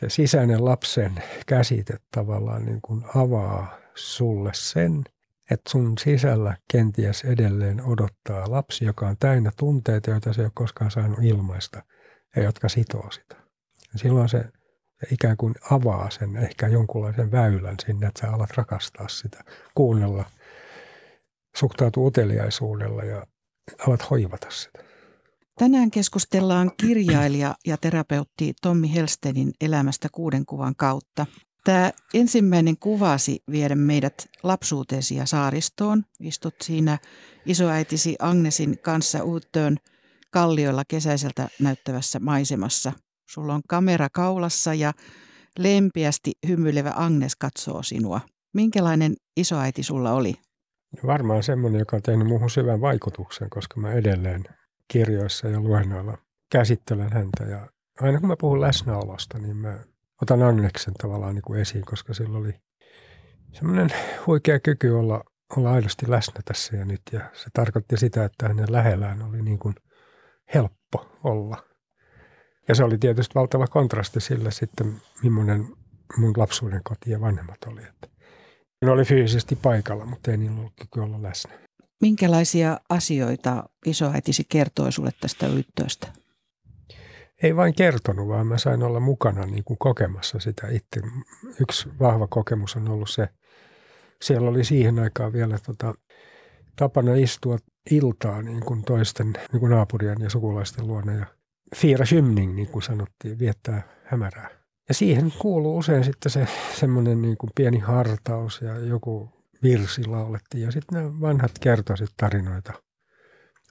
se sisäinen lapsen käsite tavallaan niin kuin avaa sulle sen, että sun sisällä kenties edelleen odottaa lapsi, joka on täynnä tunteita, joita se ei ole koskaan saanut ilmaista ja jotka sitoo sitä. Ja silloin se, se ikään kuin avaa sen ehkä jonkunlaisen väylän sinne, että sä alat rakastaa sitä, kuunnella, suhtautua uteliaisuudella ja alat hoivata sitä. Tänään keskustellaan kirjailija ja terapeutti Tommi Helstenin elämästä kuuden kuvan kautta. Tämä ensimmäinen kuvasi viedä meidät lapsuuteesi ja saaristoon. Istut siinä isoäitisi Agnesin kanssa uuttöön kallioilla kesäiseltä näyttävässä maisemassa. Sulla on kamera kaulassa ja lempiästi hymyilevä Agnes katsoo sinua. Minkälainen isoäiti sulla oli? Varmaan semmoinen, joka on tehnyt muuhun syvän vaikutuksen, koska mä edelleen kirjoissa ja luennoilla käsittelen häntä. Ja aina kun mä puhun läsnäolosta, niin mä otan Agneksen tavallaan niin kuin esiin, koska sillä oli semmoinen huikea kyky olla, olla aidosti läsnä tässä ja nyt. Ja se tarkoitti sitä, että hänen lähellään oli niin kuin helppo olla. Ja se oli tietysti valtava kontrasti sille sitten, millainen mun lapsuuden koti ja vanhemmat oli. Että ne oli fyysisesti paikalla, mutta ei niillä ollut kyky olla läsnä. Minkälaisia asioita isoäitisi kertoi sulle tästä yttöstä? Ei vain kertonut, vaan mä sain olla mukana niin kuin kokemassa sitä itse. Yksi vahva kokemus on ollut se, siellä oli siihen aikaan vielä tota, tapana istua iltaa niin kuin toisten niin kuin naapurien ja sukulaisten luona ja fiira skymning, niin kuin sanottiin, viettää hämärää. Ja siihen kuuluu usein sitten se semmoinen niin kuin pieni hartaus ja joku virsi laulettiin. Ja sitten ne vanhat kertoivat tarinoita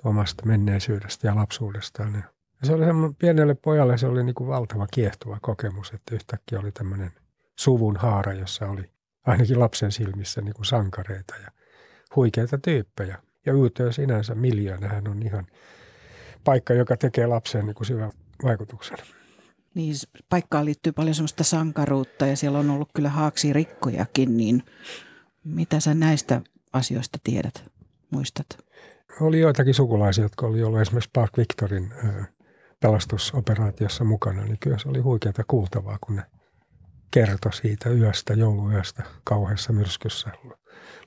omasta menneisyydestä ja lapsuudestaan. Ja se oli semmoinen, pienelle pojalle se oli niin kuin valtava kiehtova kokemus, että yhtäkkiä oli tämmöinen suvun haara, jossa oli ainakin lapsen silmissä niin kuin sankareita ja huikeita tyyppejä. Ja Yytö sinänsä miljoona on ihan paikka, joka tekee lapseen niin kuin syvän vaikutuksen. Niin, paikkaan liittyy paljon semmoista sankaruutta ja siellä on ollut kyllä haaksi rikkojakin, niin mitä sä näistä asioista tiedät, muistat? Oli joitakin sukulaisia, jotka oli ollut esimerkiksi Park Victorin pelastusoperaatiossa mukana, niin kyllä se oli huikeaa kuultavaa, kun ne kertoi siitä yöstä, jouluyöstä kauheassa myrskyssä,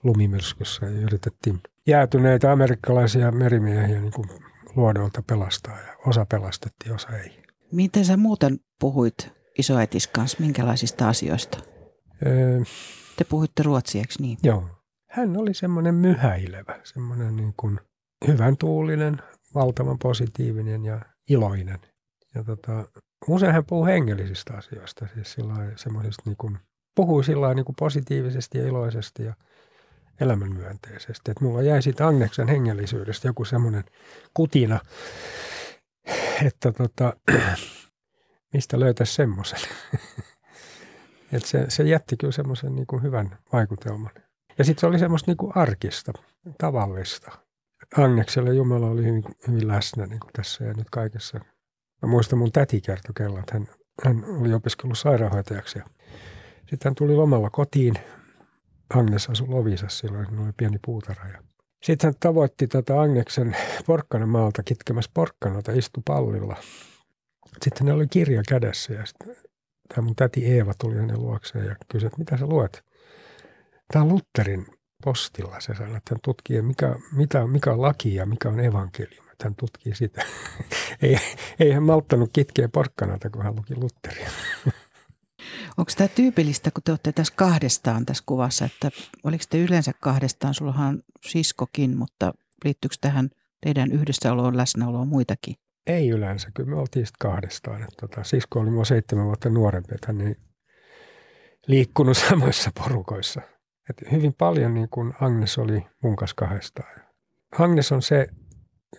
lumimyrskyssä ja yritettiin jäätyneitä amerikkalaisia merimiehiä niin kuin luodolta pelastaa ja osa pelastettiin, osa ei. Miten sä muuten puhuit isoäitis kanssa, minkälaisista asioista? Öö, Te puhuitte ruotsieksi niin? Joo. Hän oli semmoinen myhäilevä, semmoinen niin kuin hyvän tuulinen, valtavan positiivinen ja iloinen. Ja tota, usein hän puhuu hengellisistä asioista, siis semmoisista niin kuin, puhui sillä niin kuin positiivisesti ja iloisesti ja elämänmyönteisesti. Et mulla jäi siitä Agneksen hengellisyydestä joku semmoinen kutina, että tota, mistä löytäisi semmoisen. Et se, se jätti kyllä semmoisen niin hyvän vaikutelman. Ja sitten se oli semmoista niin arkista, tavallista. Agnekselle Jumala oli hyvin, hyvin läsnä niin kuin tässä ja nyt kaikessa. Mä muistan mun täti kertoi kello, että hän, hän oli opiskellut sairaanhoitajaksi. Ja sitten hän tuli lomalla kotiin. Agnes asui Lovisassa, silloin oli pieni puutara. Ja sitten hän tavoitti tätä Agneksen porkkanamaalta kitkemässä porkkanota, istu pallilla. Sitten ne oli kirja kädessä ja sitten tämä mun täti Eeva tuli hänen luokseen ja kysyi, että mitä sä luet? Tämä on Lutterin postilla, se sanoi, että hän tutkii, mikä, mitä, mikä on laki ja mikä on evankeliumi. Hän tutkii sitä. ei, ei hän malttanut kitkeä porkkanata, kun hän luki Lutteria. Onko tämä tyypillistä, kun te olette tässä kahdestaan tässä kuvassa, että oliko te yleensä kahdestaan, sullahan siskokin, mutta liittyykö tähän teidän yhdessäoloon läsnäoloon muitakin? Ei yleensä, kyllä me oltiin sitten kahdestaan. Että tota, sisko oli mua seitsemän vuotta nuorempi, että hän ei liikkunut samoissa porukoissa. Et hyvin paljon niin kuin Agnes oli mun kanssa kahdestaan. Agnes on se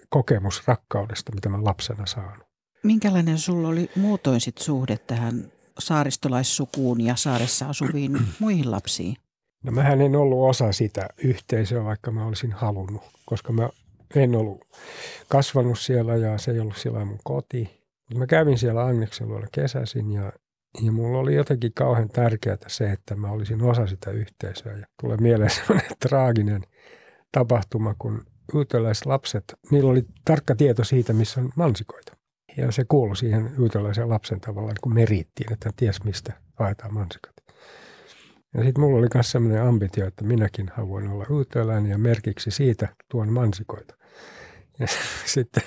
kokemus rakkaudesta, mitä mä lapsena saanut. Minkälainen sulla oli muutoin sit suhde tähän saaristolaissukuun ja saaressa asuviin muihin lapsiin? No mähän en ollut osa sitä yhteisöä, vaikka mä olisin halunnut, koska mä en ollut kasvanut siellä ja se ei ollut siellä mun koti. Mä kävin siellä Agneksen luolla kesäsin ja, ja mulla oli jotenkin kauhean tärkeää se, että mä olisin osa sitä yhteisöä. Ja tulee mieleen sellainen traaginen tapahtuma, kun yytöläislapset, niillä oli tarkka tieto siitä, missä on mansikoita. Ja se kuului siihen yytöläisen lapsen tavallaan, kun merittiin, että ties mistä haetaan mansikat. Ja sitten mulla oli myös sellainen ambitio, että minäkin haluan olla yytöläinen ja merkiksi siitä tuon mansikoita. Ja sitten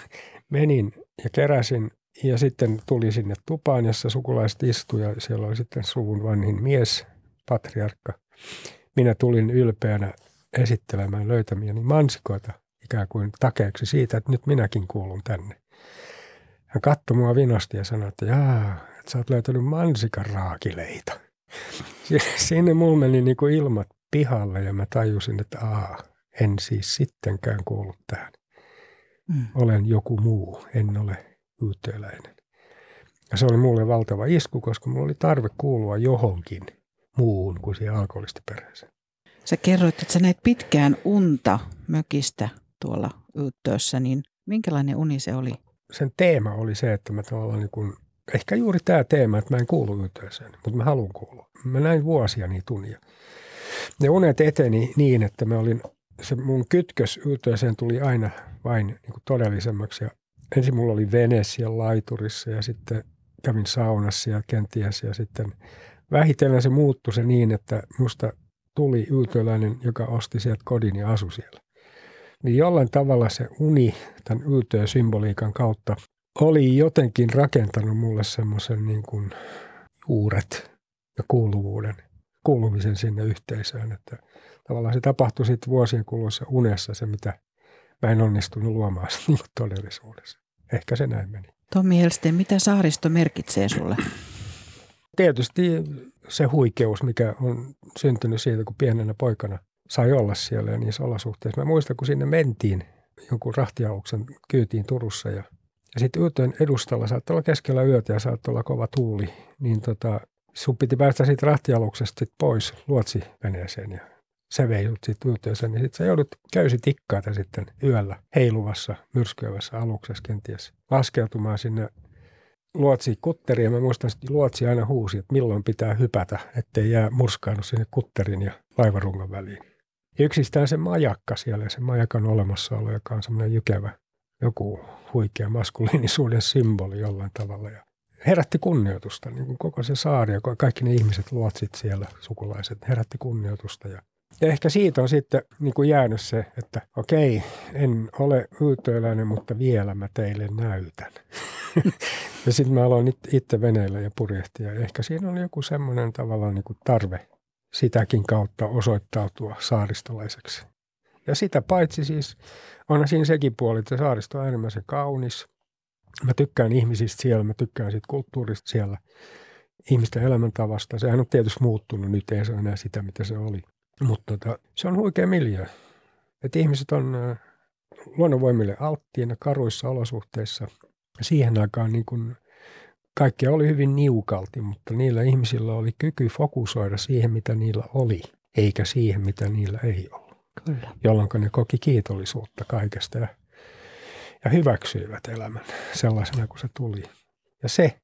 menin ja keräsin ja sitten tuli sinne tupaan, jossa sukulaiset istuivat ja siellä oli sitten suvun vanhin mies, patriarkka. Minä tulin ylpeänä esittelemään löytämiäni mansikoita ikään kuin takeeksi siitä, että nyt minäkin kuulun tänne. Hän katsoi mua vinosti ja sanoi, että jaa, että sä oot löytänyt mansikaraakileita. Sinne mulla meni niin kuin ilmat pihalle ja mä tajusin, että aa, en siis sittenkään kuulu tähän. Mm. Olen joku muu, en ole yyteeläinen. Ja se oli mulle valtava isku, koska mulla oli tarve kuulua johonkin muuhun kuin siihen alkoholistiperheeseen. Sä kerroit, että sä näit pitkään unta mökistä tuolla Yyttöössä, niin minkälainen uni se oli? Sen teema oli se, että mä tavallaan niin kuin, ehkä juuri tämä teema, että mä en kuulu Yyttööseen, mutta mä haluan kuulua. Mä näin vuosia niitä unia. Ne unet eteni niin, että mä olin, se mun kytkös Yyttööseen tuli aina vain niin kuin todellisemmaksi ja ensin mulla oli vene siellä laiturissa ja sitten kävin saunassa ja kenties ja sitten vähitellen se muuttui se niin, että musta tuli yltöläinen, joka osti sieltä kodin ja asui siellä. Niin jollain tavalla se uni tämän yltöä-symboliikan kautta oli jotenkin rakentanut mulle semmoisen niin kuin juuret ja kuuluvuuden, kuulumisen sinne yhteisöön. Että tavallaan se tapahtui sitten vuosien kuluessa unessa se, mitä mä en onnistunut luomaan niin todellisuudessa. Ehkä se näin meni. Tommi Helsten, mitä saaristo merkitsee sulle? Tietysti se huikeus, mikä on syntynyt siitä, kun pienenä poikana sai olla siellä ja niissä olosuhteissa. Mä muistan, kun sinne mentiin jonkun rahtialuksen kyytiin Turussa ja, ja sitten yötyön edustalla saattoi olla keskellä yötä ja saattoi olla kova tuuli, niin tota, sun piti päästä siitä rahtialuksesta sit pois luotsiveneeseen ja se vei sut sitten yltöönsä, niin sitten sä joudut köysi tikkaata sitten yöllä heiluvassa, myrskyävässä aluksessa kenties laskeutumaan sinne luotsi kutteriin. Mä muistan, että luotsi aina huusi, että milloin pitää hypätä, ettei jää murskaannut sinne kutterin ja laivarungan väliin. Ja yksistään se majakka siellä, se majakan olemassaolo, joka on semmoinen jykevä, joku huikea maskuliinisuuden symboli jollain tavalla. Ja herätti kunnioitusta, niin kuin koko se saari ja kaikki ne ihmiset, luotsit siellä, sukulaiset, herätti kunnioitusta. Ja ja ehkä siitä on sitten niin kuin jäänyt se, että okei, en ole yltöiläinen, mutta vielä mä teille näytän. ja sitten mä aloin itse veneillä ja purjehtia. Ehkä siinä on joku semmoinen tavallaan niin kuin tarve sitäkin kautta osoittautua saaristolaiseksi. Ja sitä paitsi siis on siinä sekin puoli, että saaristo on äärimmäisen kaunis. Mä tykkään ihmisistä siellä, mä tykkään siitä kulttuurista siellä, ihmisten elämäntavasta. Sehän on tietysti muuttunut, nyt ei se ole enää sitä, mitä se oli. Mutta tota, se on huikea miljö. Että ihmiset on luonnonvoimille alttiina karuissa olosuhteissa. Siihen aikaan niin kuin kaikkea oli hyvin niukalti, mutta niillä ihmisillä oli kyky fokusoida siihen, mitä niillä oli, eikä siihen, mitä niillä ei ollut. Kyllä. Jolloin ne koki kiitollisuutta kaikesta ja, ja hyväksyivät elämän sellaisena kuin se tuli. Ja se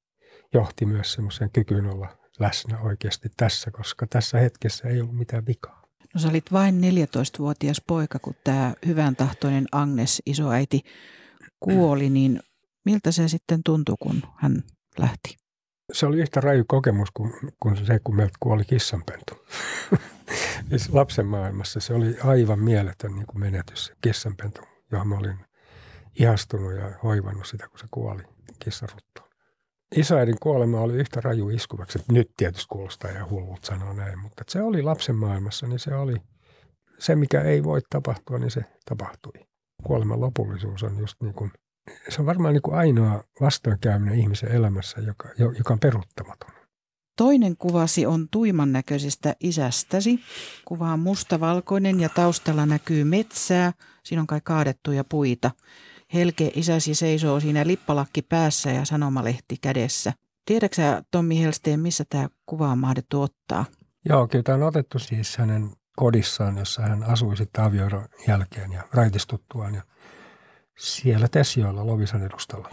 johti myös semmoisen kykyyn olla läsnä oikeasti tässä, koska tässä hetkessä ei ollut mitään vikaa. No sä olit vain 14-vuotias poika, kun tämä hyvän tahtoinen Agnes, isoäiti, kuoli, niin miltä se sitten tuntui, kun hän lähti? Se oli yhtä raju kokemus kuin, kuin se, kun meiltä kuoli kissanpentu. siis lapsen maailmassa se oli aivan mieletön niin kuin menetys, kissanpentu, johon mä olin ihastunut ja hoivannut sitä, kun se kuoli kissaruttuun isoäidin kuolema oli yhtä raju iskuvaksi. Nyt tietysti kuulostaa ja hullut sanoa näin, mutta se oli lapsen maailmassa, niin se oli se, mikä ei voi tapahtua, niin se tapahtui. Kuoleman lopullisuus on just niin kuin, se on varmaan niin kuin ainoa vastoinkäyminen ihmisen elämässä, joka, joka on peruuttamaton. Toinen kuvasi on tuiman näköisestä isästäsi. Kuva on mustavalkoinen ja taustalla näkyy metsää. Siinä on kai kaadettuja puita. Helke isäsi seisoo siinä lippalakki päässä ja sanomalehti kädessä. Tiedätkö Tommi Helsteen, missä tämä kuva on mahdettu ottaa? Joo, kyllä tämä on otettu siis hänen kodissaan, jossa hän asui sitten avioeron jälkeen ja raitistuttuaan. Ja siellä Tessioilla Lovisan edustalla.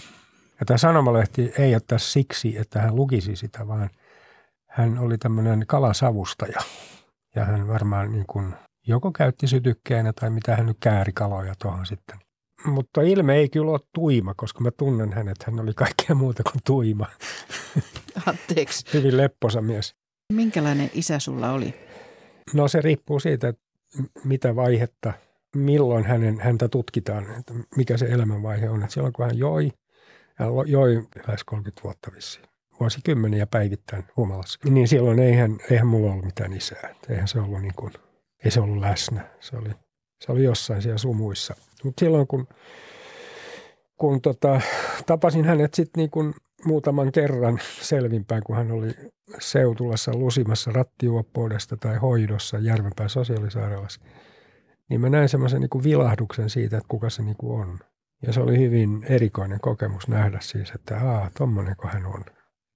Ja tämä sanomalehti ei ole tässä siksi, että hän lukisi sitä, vaan hän oli tämmöinen kalasavustaja. Ja hän varmaan niin kuin joko käytti sytykkeenä tai mitä hän nyt kääri kaloja tuohon sitten Mutta ilme ei kyllä ole tuima, koska mä tunnen hänet. Hän oli kaikkea muuta kuin tuima. Anteeksi. Hyvin lepposa mies. Minkälainen isä sulla oli? No se riippuu siitä, että mitä vaihetta, milloin hänen, häntä tutkitaan, että mikä se elämänvaihe on. Että silloin kun hän joi, hän joi lähes 30 vuotta vissiin, vuosikymmeniä päivittäin humalassa, niin silloin eihän, eihän mulla ollut mitään isää. Eihän se ollut, niin kuin, ei se ollut läsnä. Se oli, se oli jossain siellä sumuissa. Mutta silloin kun, kun tota, tapasin hänet sitten niin kuin muutaman kerran selvinpäin, kun hän oli Seutulassa lusimassa rattijuoppoudesta tai hoidossa Järvenpään sosiaalisairaalassa, niin mä näin semmoisen niin vilahduksen siitä, että kuka se niin kuin on. Ja se oli hyvin erikoinen kokemus nähdä siis, että aa, tommonenko hän on,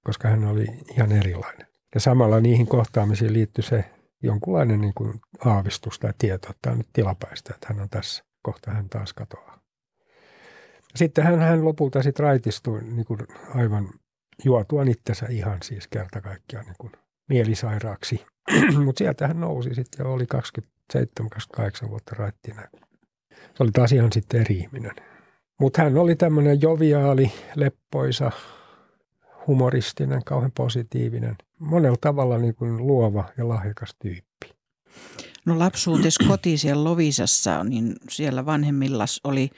koska hän oli ihan erilainen. Ja samalla niihin kohtaamisiin liittyi se jonkunlainen niin kuin aavistus tai tieto, että tämä on nyt tilapäistä, että hän on tässä. Kohta hän taas katoaa. Sitten hän, hän lopulta sitten raitistui niin kuin aivan juotuaan itsensä ihan siis kerta kaikkiaan niin kuin mielisairaaksi. Mutta sieltä hän nousi sitten ja oli 27-28 vuotta raittina. Se oli taas ihan sitten eri ihminen. Mutta hän oli tämmöinen joviaali, leppoisa, humoristinen, kauhean positiivinen, monella tavalla niin kuin luova ja lahjakas tyyppi. No lapsuutes koti siellä Lovisassa, niin siellä vanhemmillas oli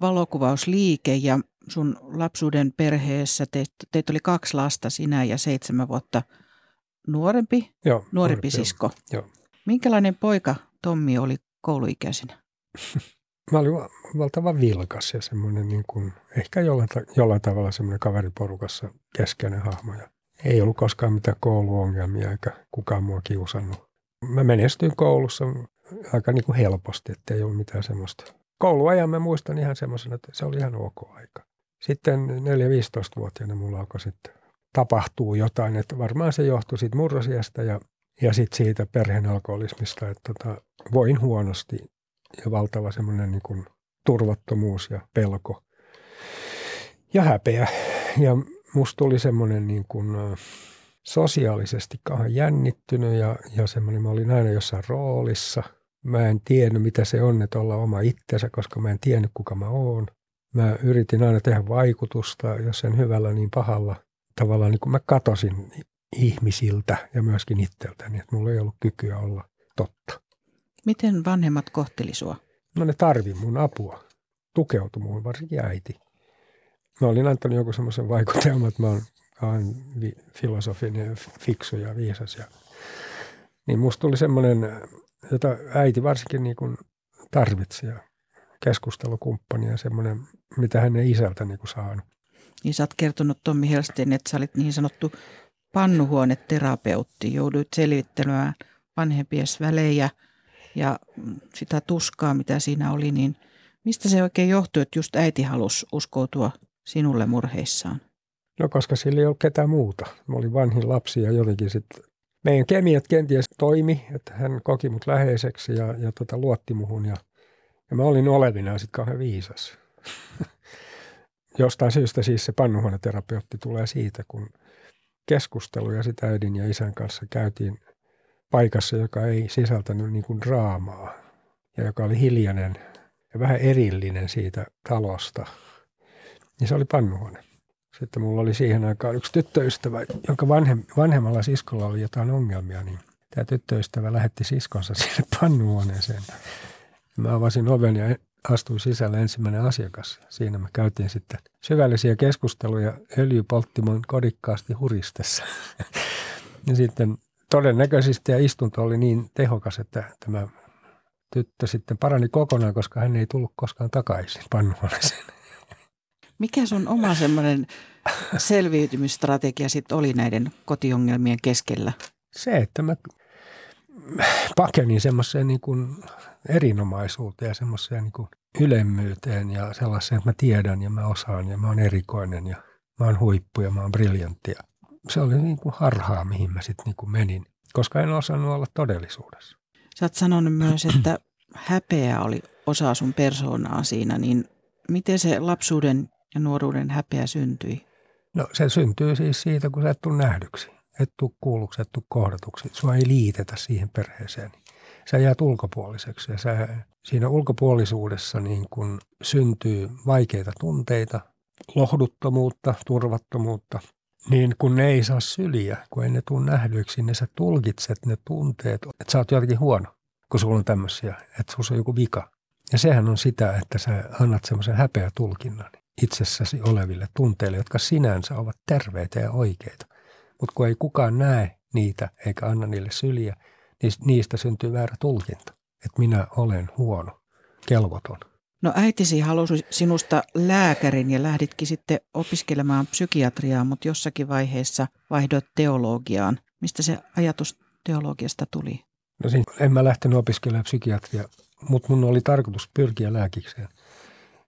valokuvausliike ja sun lapsuuden perheessä te, teitä oli kaksi lasta, sinä ja seitsemän vuotta nuorempi, Joo, nuorempi nuorempi, sisko. Joo. Minkälainen poika Tommi oli kouluikäisenä? Mä olin va- valtavan vilkas ja semmoinen niin kuin, ehkä jollain, jollain tavalla semmoinen kaveriporukassa keskeinen hahmo. Ja ei ollut koskaan mitään kouluongelmia eikä kukaan mua kiusannut. Mä menestyin koulussa aika niin kuin helposti, että ei ollut mitään semmoista. Kouluajan mä muistan ihan semmoisena, että se oli ihan ok aika. Sitten 4-15-vuotiaana mulla alkoi sitten tapahtuu jotain, että varmaan se johtui siitä murrosiasta ja, ja sitten siitä perheen alkoholismista, että tota, voin huonosti ja valtava semmoinen niin kuin turvattomuus ja pelko ja häpeä. Ja musta tuli semmoinen niin kuin, sosiaalisesti kauhean jännittynyt ja, ja semmoinen, mä olin aina jossain roolissa. Mä en tiennyt, mitä se on, että olla oma itsensä, koska mä en tiennyt, kuka mä oon. Mä yritin aina tehdä vaikutusta, jos en hyvällä, niin pahalla. Tavallaan niin kuin mä katosin ihmisiltä ja myöskin itseltäni, että mulla ei ollut kykyä olla totta. Miten vanhemmat kohteli sua? No ne tarvi mun apua, tukeutui muuhun, varsinkin äiti. Mä olin antanut joku semmoisen vaikutelman, että mä oon vi- filosofinen ja fiksu ja viisas. Ja, niin musta tuli semmoinen, jota äiti varsinkin niin kuin tarvitsi ja keskustelukumppani ja semmoinen, mitä hän ei isältä niin kuin saanut. Niin sä oot kertonut Tommi Helsteen, että sä olit niin sanottu pannuhuoneterapeutti. Jouduit selvittelemään vanhempies välejä ja sitä tuskaa, mitä siinä oli. Niin mistä se oikein johtui, että just äiti halusi uskoutua sinulle murheissaan? No koska sillä ei ollut ketään muuta. Mä olin vanhin lapsi ja jotenkin sitten meidän kemiat kenties toimi, että hän koki mut läheiseksi ja, ja tota, luotti muhun ja, ja mä olin olevinaan sitten kauhean viisas. Jostain syystä siis se pannuhuoneterapeutti tulee siitä, kun keskusteluja sitä äidin ja isän kanssa käytiin paikassa, joka ei sisältänyt niin kuin draamaa ja joka oli hiljainen ja vähän erillinen siitä talosta. Niin se oli pannuhuone. Sitten mulla oli siihen aikaan yksi tyttöystävä, jonka vanhem, vanhemmalla siskolla oli jotain ongelmia, niin tämä tyttöystävä lähetti siskonsa sinne pannuhuoneeseen. Mä avasin oven ja astuin sisälle ensimmäinen asiakas. Siinä me käytiin sitten syvällisiä keskusteluja öljypolttimon kodikkaasti huristessa. ja sitten todennäköisesti ja istunto oli niin tehokas, että tämä tyttö sitten parani kokonaan, koska hän ei tullut koskaan takaisin pannuhuoneeseen. Mikä sun oma semmoinen selviytymisstrategia sitten oli näiden kotiongelmien keskellä? Se, että mä pakenin semmoiseen niin kuin erinomaisuuteen ja semmoiseen niin kuin ylemmyyteen ja sellaiseen, että mä tiedän ja mä osaan ja mä oon erikoinen ja mä oon huippu ja mä oon briljantti. Ja se oli niin kuin harhaa, mihin mä sitten niin kuin menin, koska en osannut olla todellisuudessa. Sä oot sanonut myös, että häpeä oli osa sun persoonaa siinä, niin miten se lapsuuden ja nuoruuden häpeä syntyi? No se syntyy siis siitä, kun sä et tule nähdyksi, et tule kuulluksi, et tule kohdatuksi. Sua ei liitetä siihen perheeseen. sä jäät ulkopuoliseksi ja sä, siinä ulkopuolisuudessa niin kun syntyy vaikeita tunteita, lohduttomuutta, turvattomuutta, niin kun ne ei saa syliä, kun ei ne tule nähdyiksi, niin sä tulkitset ne tunteet, että sä oot jotenkin huono, kun sulla on tämmöisiä, että sulla on joku vika. Ja sehän on sitä, että sä annat semmoisen häpeä tulkinnan itsessäsi oleville tunteille, jotka sinänsä ovat terveitä ja oikeita. Mutta kun ei kukaan näe niitä eikä anna niille syliä, niin niistä syntyy väärä tulkinta, että minä olen huono, kelvoton. No äitisi halusi sinusta lääkärin ja lähditkin sitten opiskelemaan psykiatriaa, mutta jossakin vaiheessa vaihdoit teologiaan. Mistä se ajatus teologiasta tuli? No siis en mä lähtenyt opiskelemaan psykiatria, mutta mun oli tarkoitus pyrkiä lääkikseen.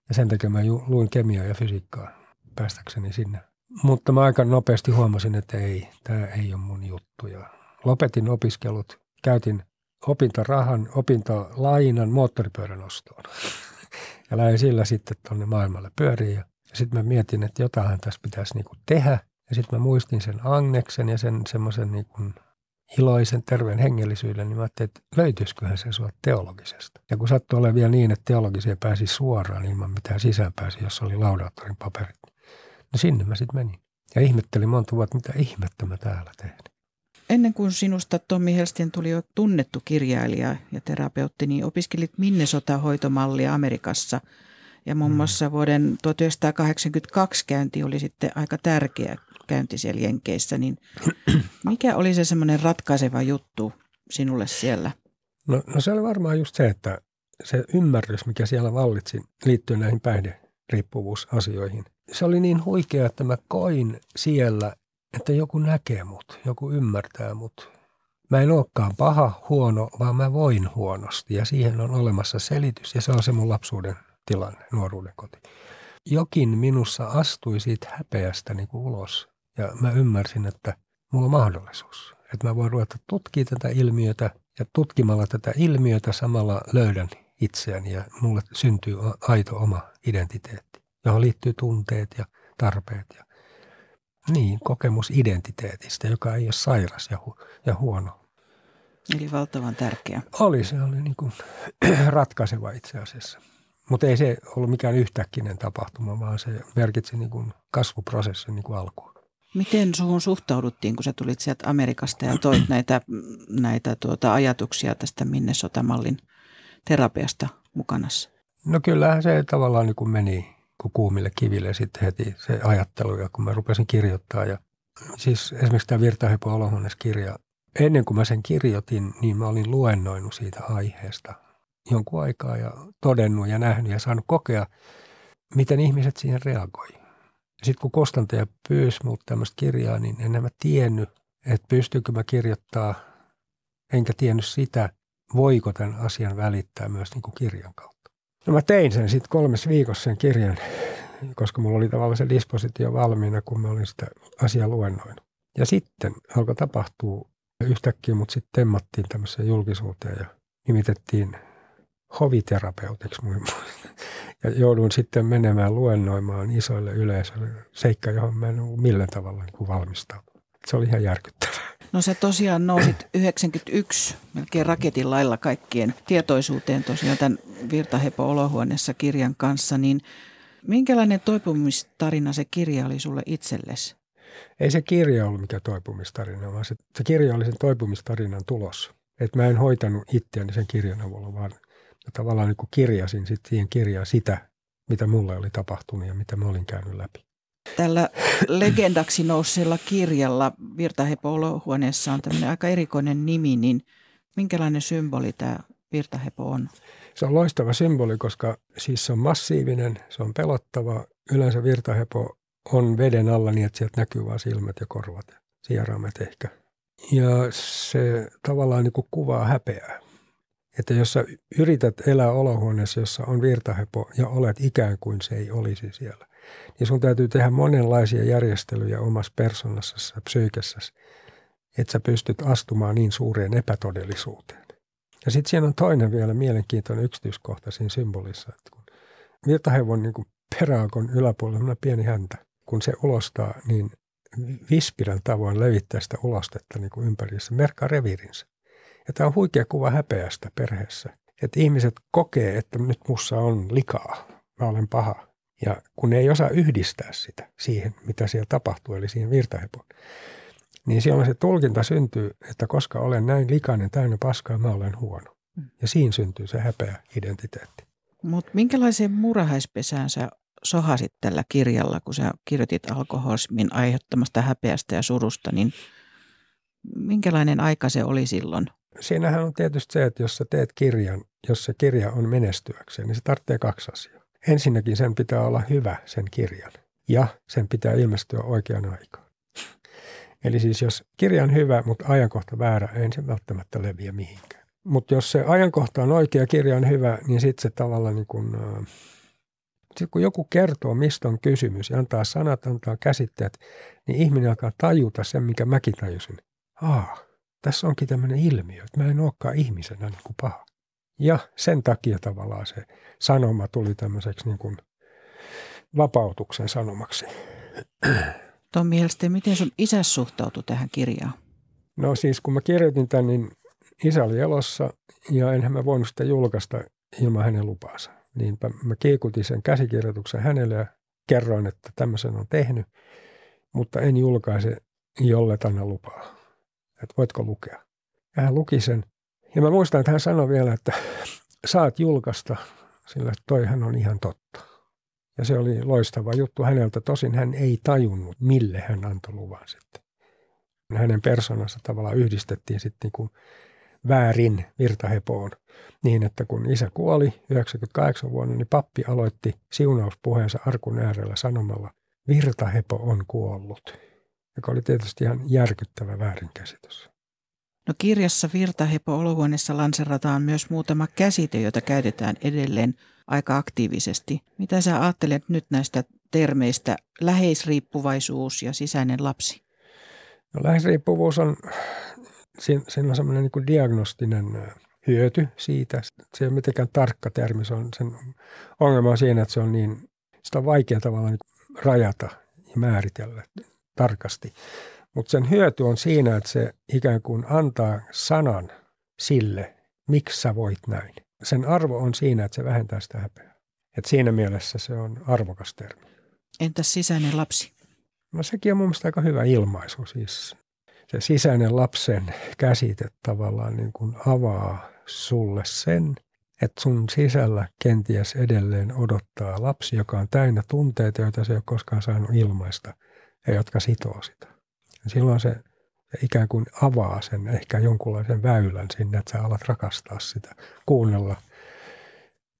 Ja sen takia mä luin kemiaa ja fysiikkaa päästäkseni sinne. Mutta mä aika nopeasti huomasin, että ei, tämä ei ole mun juttu. Ja lopetin opiskelut, käytin opintorahan, opintolainan moottoripyörän ostoon. Ja lähdin sillä sitten tuonne maailmalle pyöriin. Ja sitten mä mietin, että jotain tässä pitäisi niinku tehdä. Ja sitten mä muistin sen Agneksen ja sen semmoisen niinku iloisen, terveen hengellisyyden, niin mä ajattelin, että löytyisiköhän se sua teologisesta. Ja kun sattui olemaan vielä niin, että teologiseen pääsi suoraan ilman mitään sisäänpääsi, jos oli laudaattorin paperit, no sinne mä sitten menin. Ja ihmettelin monta vuotta, mitä ihmettä mä täällä teen. Ennen kuin sinusta Tommi Helstien tuli jo tunnettu kirjailija ja terapeutti, niin opiskelit Minnesota-hoitomallia Amerikassa. Ja muun mm. muassa vuoden 1982 käynti oli sitten aika tärkeä käynti siellä Jenkeissä, niin mikä oli se semmoinen ratkaiseva juttu sinulle siellä? No, no se oli varmaan just se, että se ymmärrys, mikä siellä vallitsi liittyen näihin päihderiippuvuusasioihin, se oli niin huikea, että mä koin siellä, että joku näkee mut, joku ymmärtää mut. Mä en olekaan paha, huono, vaan mä voin huonosti ja siihen on olemassa selitys ja se on se mun lapsuuden tilanne, nuoruuden koti. Jokin minussa astui siitä häpeästä niin kuin ulos ja mä ymmärsin, että mulla on mahdollisuus. Että mä voin ruveta tutkimaan tätä ilmiötä ja tutkimalla tätä ilmiötä samalla löydän itseäni ja mulle syntyy aito oma identiteetti, johon liittyy tunteet ja tarpeet ja niin, kokemus identiteetistä, joka ei ole sairas ja, hu- ja huono. Eli valtavan tärkeä. Oli, se oli niin kuin ratkaiseva itse asiassa. Mutta ei se ollut mikään yhtäkkinen tapahtuma, vaan se merkitsi niin kuin kasvuprosessin niin kuin alkuun. Miten suhun suhtauduttiin, kun sä tulit sieltä Amerikasta ja toit näitä, näitä tuota ajatuksia tästä Minnesota-mallin terapiasta mukanassa? No kyllähän se tavallaan niin kuin meni kuin kuumille kiville sitten heti se ajattelu, ja kun mä rupesin kirjoittaa. Ja, siis esimerkiksi tämä Virtahepo Olohuoneessa-kirja, ennen kuin mä sen kirjoitin, niin mä olin luennoinut siitä aiheesta jonkun aikaa ja todennut ja nähnyt ja saanut kokea, miten ihmiset siihen reagoi. Sitten kun Kostantaja pyysi mut tämmöistä kirjaa, niin en mä tiennyt, että pystyykö mä kirjoittaa, enkä tiennyt sitä, voiko tämän asian välittää myös niin kuin kirjan kautta. No mä tein sen sitten kolmes viikossa sen kirjan, koska mulla oli tavallaan se dispositio valmiina, kun mä olin sitä asiaa luennoinut. Ja sitten alkoi tapahtua yhtäkkiä, mutta sitten temmattiin tämmöiseen julkisuuteen ja nimitettiin hoviterapeutiksi Ja joudun sitten menemään luennoimaan isoille yleisöille seikka, johon mä en ollut millään tavalla niin valmistautunut. Se oli ihan järkyttävää. No sä tosiaan nousit 91 melkein raketin lailla kaikkien tietoisuuteen tosiaan tämän Virtahepo olohuoneessa kirjan kanssa, niin minkälainen toipumistarina se kirja oli sulle itsellesi? Ei se kirja ollut mikä toipumistarina, vaan se, se kirja oli sen toipumistarinan tulos. Et mä en hoitanut itseäni sen kirjan avulla, vaan ja tavallaan niin kirjasin sitten siihen kirjaan sitä, mitä mulle oli tapahtunut ja mitä mä olin käynyt läpi. Tällä legendaksi nousseella kirjalla Virtahepo olohuoneessa on tämmöinen aika erikoinen nimi, niin minkälainen symboli tämä Virtahepo on? Se on loistava symboli, koska siis se on massiivinen, se on pelottava. Yleensä Virtahepo on veden alla niin, että sieltä näkyy vain silmät ja korvat ja sieraimet ehkä. Ja se tavallaan niin kuin kuvaa häpeää että jos sä yrität elää olohuoneessa, jossa on virtahepo ja olet ikään kuin se ei olisi siellä, niin sun täytyy tehdä monenlaisia järjestelyjä omassa persoonassa ja psyykessäsi, että sä pystyt astumaan niin suureen epätodellisuuteen. Ja sitten siinä on toinen vielä mielenkiintoinen yksityiskohta siinä symbolissa, että kun virtahevon niin kuin peräakon yläpuolella on pieni häntä, kun se ulostaa, niin vispirän tavoin levittää sitä ulostetta niin kuin ympäri, se merkkaa reviirinsä. Ja tämä on huikea kuva häpeästä perheessä. Että ihmiset kokee, että nyt mussa on likaa, mä olen paha. Ja kun ne ei osaa yhdistää sitä siihen, mitä siellä tapahtuu, eli siihen virtahepoon, niin silloin se tulkinta syntyy, että koska olen näin likainen, täynnä paskaa, mä olen huono. Mm. Ja siinä syntyy se häpeä identiteetti. Mutta minkälaiseen murahaispesään sä sohasit tällä kirjalla, kun sä kirjoitit alkoholismin aiheuttamasta häpeästä ja surusta, niin minkälainen aika se oli silloin? Siinähän on tietysti se, että jos sä teet kirjan, jos se kirja on menestyäkseen, niin se tarvitsee kaksi asiaa. Ensinnäkin sen pitää olla hyvä sen kirjan ja sen pitää ilmestyä oikean aikaan. Eli siis jos kirja on hyvä, mutta ajankohta väärä, ei se välttämättä leviä mihinkään. Mutta jos se ajankohta on oikea, kirja on hyvä, niin sitten se tavallaan niin kun, äh, sit kun joku kertoo, mistä on kysymys ja antaa sanat, antaa käsitteet, niin ihminen alkaa tajuta sen, mikä mäkin tajusin. Aa, tässä onkin tämmöinen ilmiö, että mä en olekaan ihmisenä niin kuin paha. Ja sen takia tavallaan se sanoma tuli tämmöiseksi niin kuin vapautuksen sanomaksi. Tommi Helste, miten sun isä suhtautui tähän kirjaan? No siis kun mä kirjoitin tämän, niin isä oli elossa ja enhän mä voinut sitä julkaista ilman hänen lupaansa. Niinpä mä kiikutin sen käsikirjoituksen hänelle ja kerroin, että tämmöisen on tehnyt, mutta en julkaise, jolle anna lupaa. Että voitko lukea. Ja hän luki sen. Ja mä muistan, että hän sanoi vielä, että saat julkaista, sillä toihan on ihan totta. Ja se oli loistava juttu häneltä. Tosin hän ei tajunnut, mille hän antoi luvan sitten. Hänen persoonansa tavallaan yhdistettiin sitten niin kuin väärin virtahepoon niin, että kun isä kuoli 98 vuonna, niin pappi aloitti siunauspuheensa arkun äärellä sanomalla, virtahepo on kuollut, joka oli tietysti ihan järkyttävä väärinkäsitys. No kirjassa Virtahepo olohuoneessa lanserataan myös muutama käsite, jota käytetään edelleen aika aktiivisesti. Mitä sä ajattelet nyt näistä termeistä läheisriippuvaisuus ja sisäinen lapsi? No, läheisriippuvuus on, siinä on semmoinen niin diagnostinen hyöty siitä. Se ei ole mitenkään tarkka termi, se on, sen ongelma on siinä, että se on niin, sitä on vaikea tavallaan niin rajata ja määritellä tarkasti. Mutta sen hyöty on siinä, että se ikään kuin antaa sanan sille, miksi sä voit näin. Sen arvo on siinä, että se vähentää sitä häpeää. Et siinä mielessä se on arvokas termi. Entäs sisäinen lapsi? No sekin on mun mielestä aika hyvä ilmaisu. Siis se sisäinen lapsen käsite tavallaan niin kuin avaa sulle sen, että sun sisällä kenties edelleen odottaa lapsi, joka on täynnä tunteita, joita se ei ole koskaan saanut ilmaista ja jotka sitoo sitä. Ja silloin se, se ikään kuin avaa sen ehkä jonkunlaisen väylän sinne, että sä alat rakastaa sitä, kuunnella,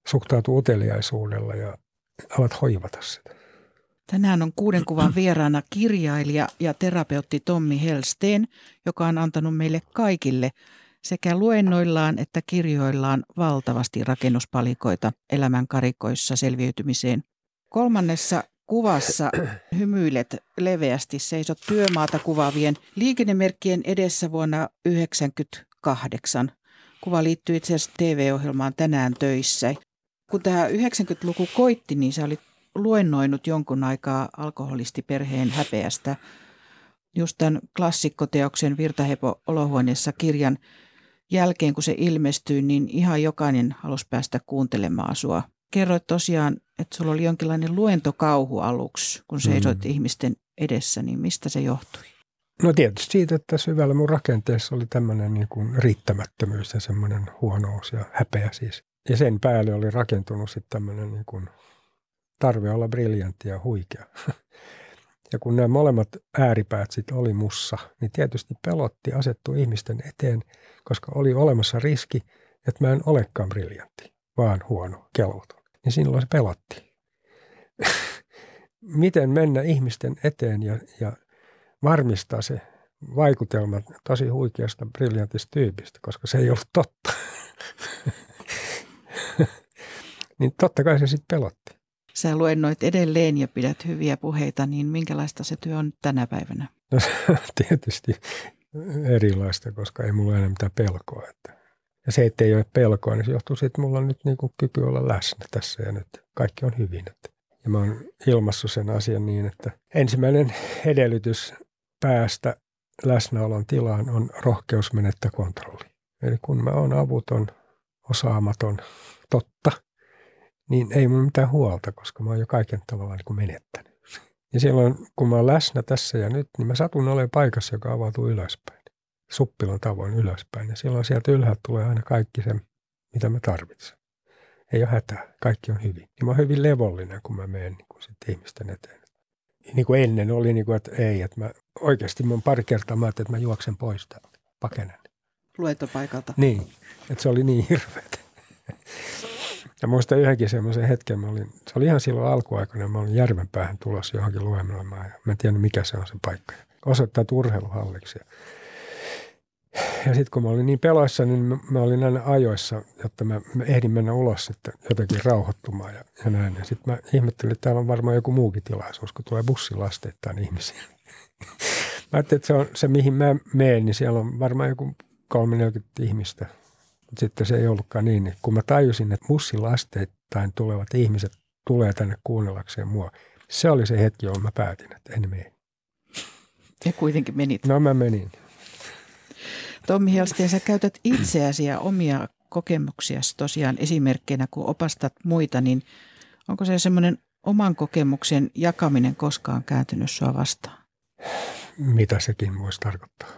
suhtautua uteliaisuudella ja alat hoivata sitä. Tänään on kuuden kuvan vieraana kirjailija ja terapeutti Tommi Helsteen, joka on antanut meille kaikille sekä luennoillaan että kirjoillaan valtavasti rakennuspalikoita elämän karikoissa selviytymiseen. Kolmannessa kuvassa hymyilet leveästi seisot työmaata kuvaavien liikennemerkkien edessä vuonna 1998. Kuva liittyy itse asiassa TV-ohjelmaan Tänään töissä. Kun tämä 90-luku koitti, niin se oli luennoinut jonkun aikaa alkoholistiperheen häpeästä. Just tämän klassikkoteoksen Virtahepo olohuoneessa kirjan jälkeen, kun se ilmestyi, niin ihan jokainen halusi päästä kuuntelemaan sua. Kerroit tosiaan, että sulla oli jonkinlainen luentokauhu aluksi, kun seisoit mm. ihmisten edessä, niin mistä se johtui? No tietysti siitä, että syvällä mun rakenteessa oli tämmöinen niin kuin riittämättömyys ja semmoinen huonous ja häpeä siis. Ja sen päälle oli rakentunut sitten tämmöinen niin kuin tarve olla briljantti ja huikea. Ja kun nämä molemmat ääripäät sitten oli mussa, niin tietysti pelotti asettua ihmisten eteen, koska oli olemassa riski, että mä en olekaan briljantti, vaan huono, kelvoton. Niin silloin se pelotti. Miten mennä ihmisten eteen ja, ja varmistaa se vaikutelma tosi huikeasta briljantista tyypistä, koska se ei ollut totta. niin totta kai se sitten pelotti sä luennoit edelleen ja pidät hyviä puheita, niin minkälaista se työ on tänä päivänä? No tietysti erilaista, koska ei mulla enää mitään pelkoa. Että. Ja se, että ei ole pelkoa, niin se johtuu siitä, että mulla on nyt niin kuin kyky olla läsnä tässä ja nyt. Kaikki on hyvin. Ja mä oon ilmassut sen asian niin, että ensimmäinen edellytys päästä läsnäolon tilaan on rohkeus menettää kontrolli. Eli kun mä oon avuton, osaamaton, totta, niin ei mun mitään huolta, koska mä oon jo kaiken tavallaan niin menettänyt. Ja silloin, kun mä oon läsnä tässä ja nyt, niin mä satun olemaan paikassa, joka avautuu ylöspäin. Suppilon tavoin ylöspäin. Ja silloin sieltä ylhäältä tulee aina kaikki se, mitä mä tarvitsen. Ei ole hätää, kaikki on hyvin. Ja mä oon hyvin levollinen, kun mä menen niin sit ihmisten eteen. Niin kuin ennen oli, niin kuin, että ei, että mä oikeasti mä pari kertaa mä että mä juoksen pois täältä, pakenen. Luentopaikalta. Niin, että se oli niin hirveätä. Ja muistan yhdenkin semmoisen hetken, mä olin, se oli ihan silloin alkuaikana, mä olin Järvenpäähän tulossa johonkin luennoimaan ja mä en tiennyt mikä se on se paikka. Osoittaa urheiluhalliksi. Ja sitten kun mä olin niin peloissa, niin mä, mä olin aina ajoissa, jotta mä, mä ehdin mennä ulos sitten jotenkin rauhoittumaan ja, ja näin. Ja sitten mä ihmettelin, että täällä on varmaan joku muukin tilaisuus, kun tulee bussilasteittain ihmisiä. mä ajattelin, että se on se, mihin mä menen, niin siellä on varmaan joku 30 ihmistä mutta sitten se ei ollutkaan niin, niin kun mä tajusin, että bussilasteittain tulevat ihmiset tulee tänne kuunnellakseen mua, se oli se hetki, jolloin mä päätin, että en mene. Ja kuitenkin menit. No mä menin. Tommi Helsteen, sä käytät itseäsi ja omia kokemuksiasi tosiaan esimerkkeinä, kun opastat muita, niin onko se semmoinen oman kokemuksen jakaminen koskaan kääntynyt sua vastaan? Mitä sekin voisi tarkoittaa?